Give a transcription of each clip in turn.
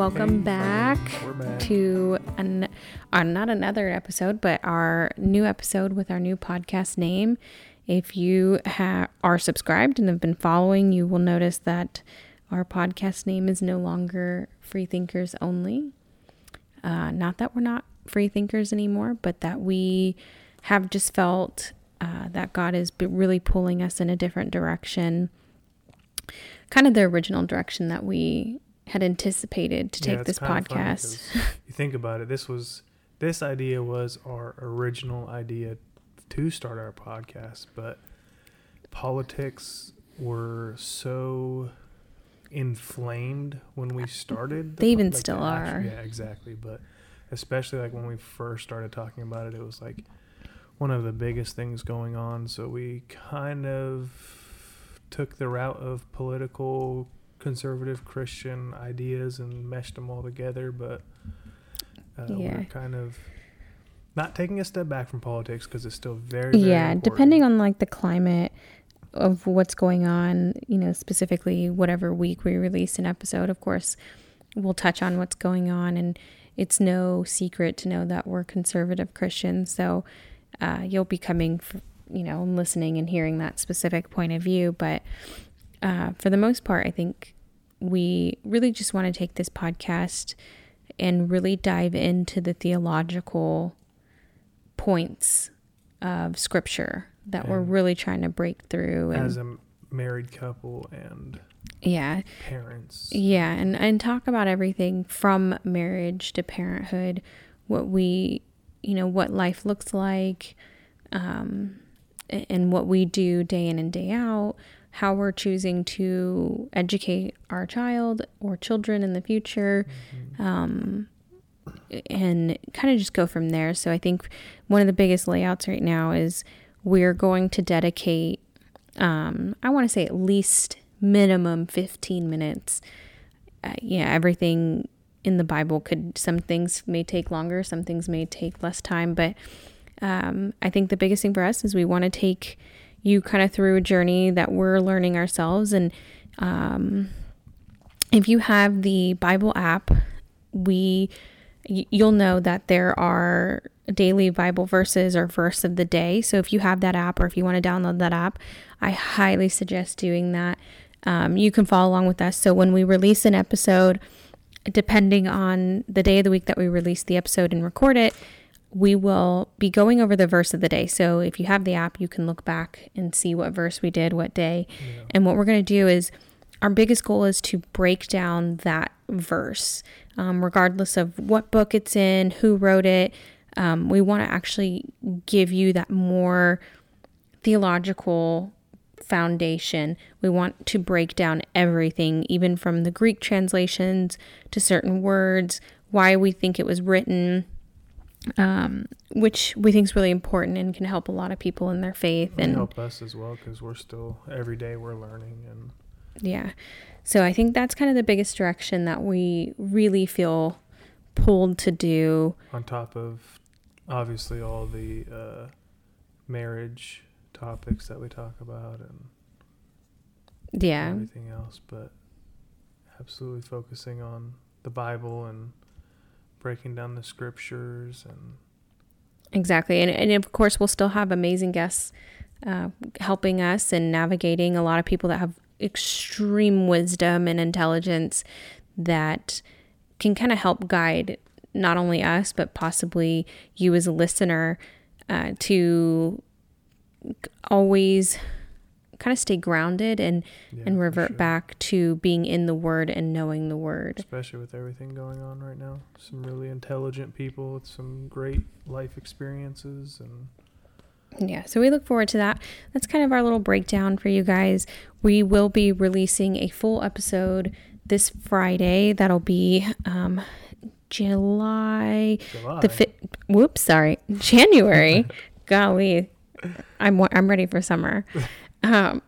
Welcome back, back. to an, uh, not another episode, but our new episode with our new podcast name. If you ha- are subscribed and have been following, you will notice that our podcast name is no longer Free Thinkers Only. Uh, not that we're not free thinkers anymore, but that we have just felt uh, that God is b- really pulling us in a different direction, kind of the original direction that we had anticipated to Yeah, take this podcast. you think about it. This was this idea was our original idea to start our podcast, but politics were so inflamed when we started. the They even like, still are. Yeah, exactly. But especially like when we first started talking about it, it was like one of the biggest things going on. So we kind of took the route of political conservative Christian ideas and meshed them all together, but uh, Yeah. we're kind of not taking a step back from politics because it's still very, very yeah, important. depending on like the climate of what's going on, you know, specifically whatever week we release an episode, of course, we'll touch on what's going on. And it's no secret to know that we're conservative Christians. So uh, you'll be coming, f you know, listening and hearing that specific point of view. But uh, for the most part, I think we really just want to take this podcast and really dive into the theological points of scripture that we're really trying to break through and as a married couple and yeah parents. yeah and and talk about everything from marriage to parenthood what we you know what life looks like um and what we do day in and day out how we're choosing to educate our child or children in the future Mhm. um, and kind of just go from there. So I think one of the biggest layouts right now is we're going to dedicate, um, I want to say at least minimum 15 minutes. Uh, yeah, everything in the Bible could, some things may take longer, some things may take less time, but um, I think the biggest thing for us is we want to take you kind of through a journey that we're learning ourselves. And um, if you have the Bible app, we you'll know that there are daily Bible verses or verse of the day. So if you have that app or if you want to download that app, I highly suggest doing that. Um, you can follow along with us. So when we release an episode, depending on the day of the week that we release the episode and record it, we will be going over the verse of the day. So if you have the app, you can look back and see what verse we did, what day. Yeah. And what we're going to do is our biggest goal is to break down that verse, um, regardless of what book it's in, who wrote it. Um, we want to actually give you that more theological foundation. We want to break down everything, even from the Greek translations to certain words, why we think it was written, um, which we think is really important and can help a lot of people in their faith. And And help us as well because we're still every day we're learning and Yeah. So I think that's kind of the biggest direction that we really feel pulled to do. on top of obviously all the uh, marriage topics that we talk about and Yeah. everything else, but absolutely focusing on the Bible and breaking down the scriptures and Exactly. And, and of course, we'll still have amazing guests uh, helping us and navigating a lot of people that have extreme wisdom and intelligence that can kind of help guide not only us, but possibly you as a listener uh, to always kind of stay grounded and, yeah, and revert sure. back to being in the word and knowing the word. especially with everything going on right now. Some really intelligent people with some great life experiences and Yeah, so we look forward to that. That's kind of our little breakdown for you guys. We will be releasing a full episode this Friday. That'll be um, July July. the fi- Whoops, sorry, January. Golly, I'm I'm ready for summer. Um,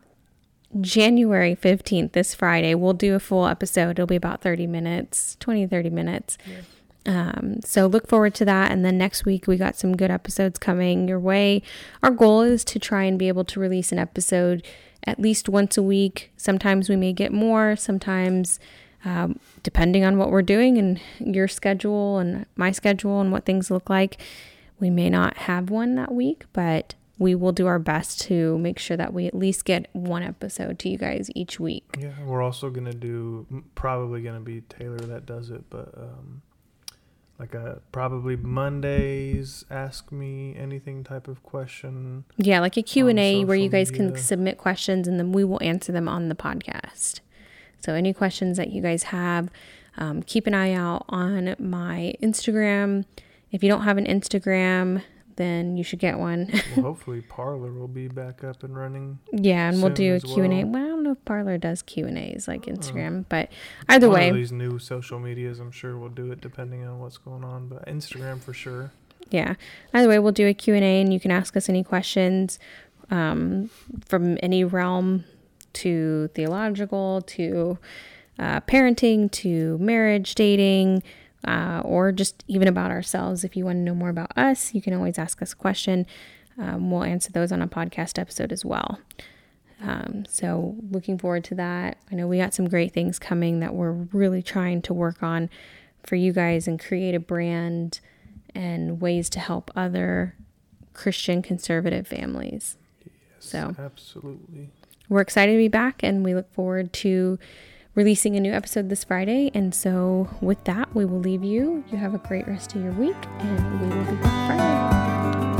January 15th, this Friday, we'll do a full episode. It'll be about 30 minutes, 20, 30 minutes. Um, so look forward to that. And then next week, we got some good episodes coming your way. Our goal is to try and be able to release an episode at least once a week. Sometimes we may get more, sometimes um, depending on what we're doing and your schedule and my schedule and what things look like, we may not have one that week, but we will do our best to make sure that we at least get one episode to you guys each week. Yeah, we're also gonna do probably gonna be Taylor that does it, but um, like a probably Mondays ask me anything type of question. Yeah, like a Q&A where you guys can submit questions and then we will answer them on the podcast. So any questions that you guys have, um, keep an eye out on my Instagram. If you don't have an Instagram, then you should get one. well, hopefully Parler will be back up and running. yeah, and we'll do a Q&A. well. Well, I don't know if Parler does Q&As like Instagram, but either way, of these new social medias, I'm sure we'll do it depending on what's going on. But Instagram for sure. yeah either way we'll do a q&a and you can ask us any questions um, from any realm to theological to uh, parenting to marriage dating uh, or just even about ourselves if you want to know more about us you can always ask us a question um, we'll answer those on a podcast episode as well um, so looking forward to that i know we got some great things coming that we're really trying to work on for you guys and create a brand and ways to help other Christian conservative families. Yes, So- absolutely. We're excited to be back and we look forward to releasing a new episode this Friday. And so, with that, we will leave you. You have a great rest of your week and we will be back Friday.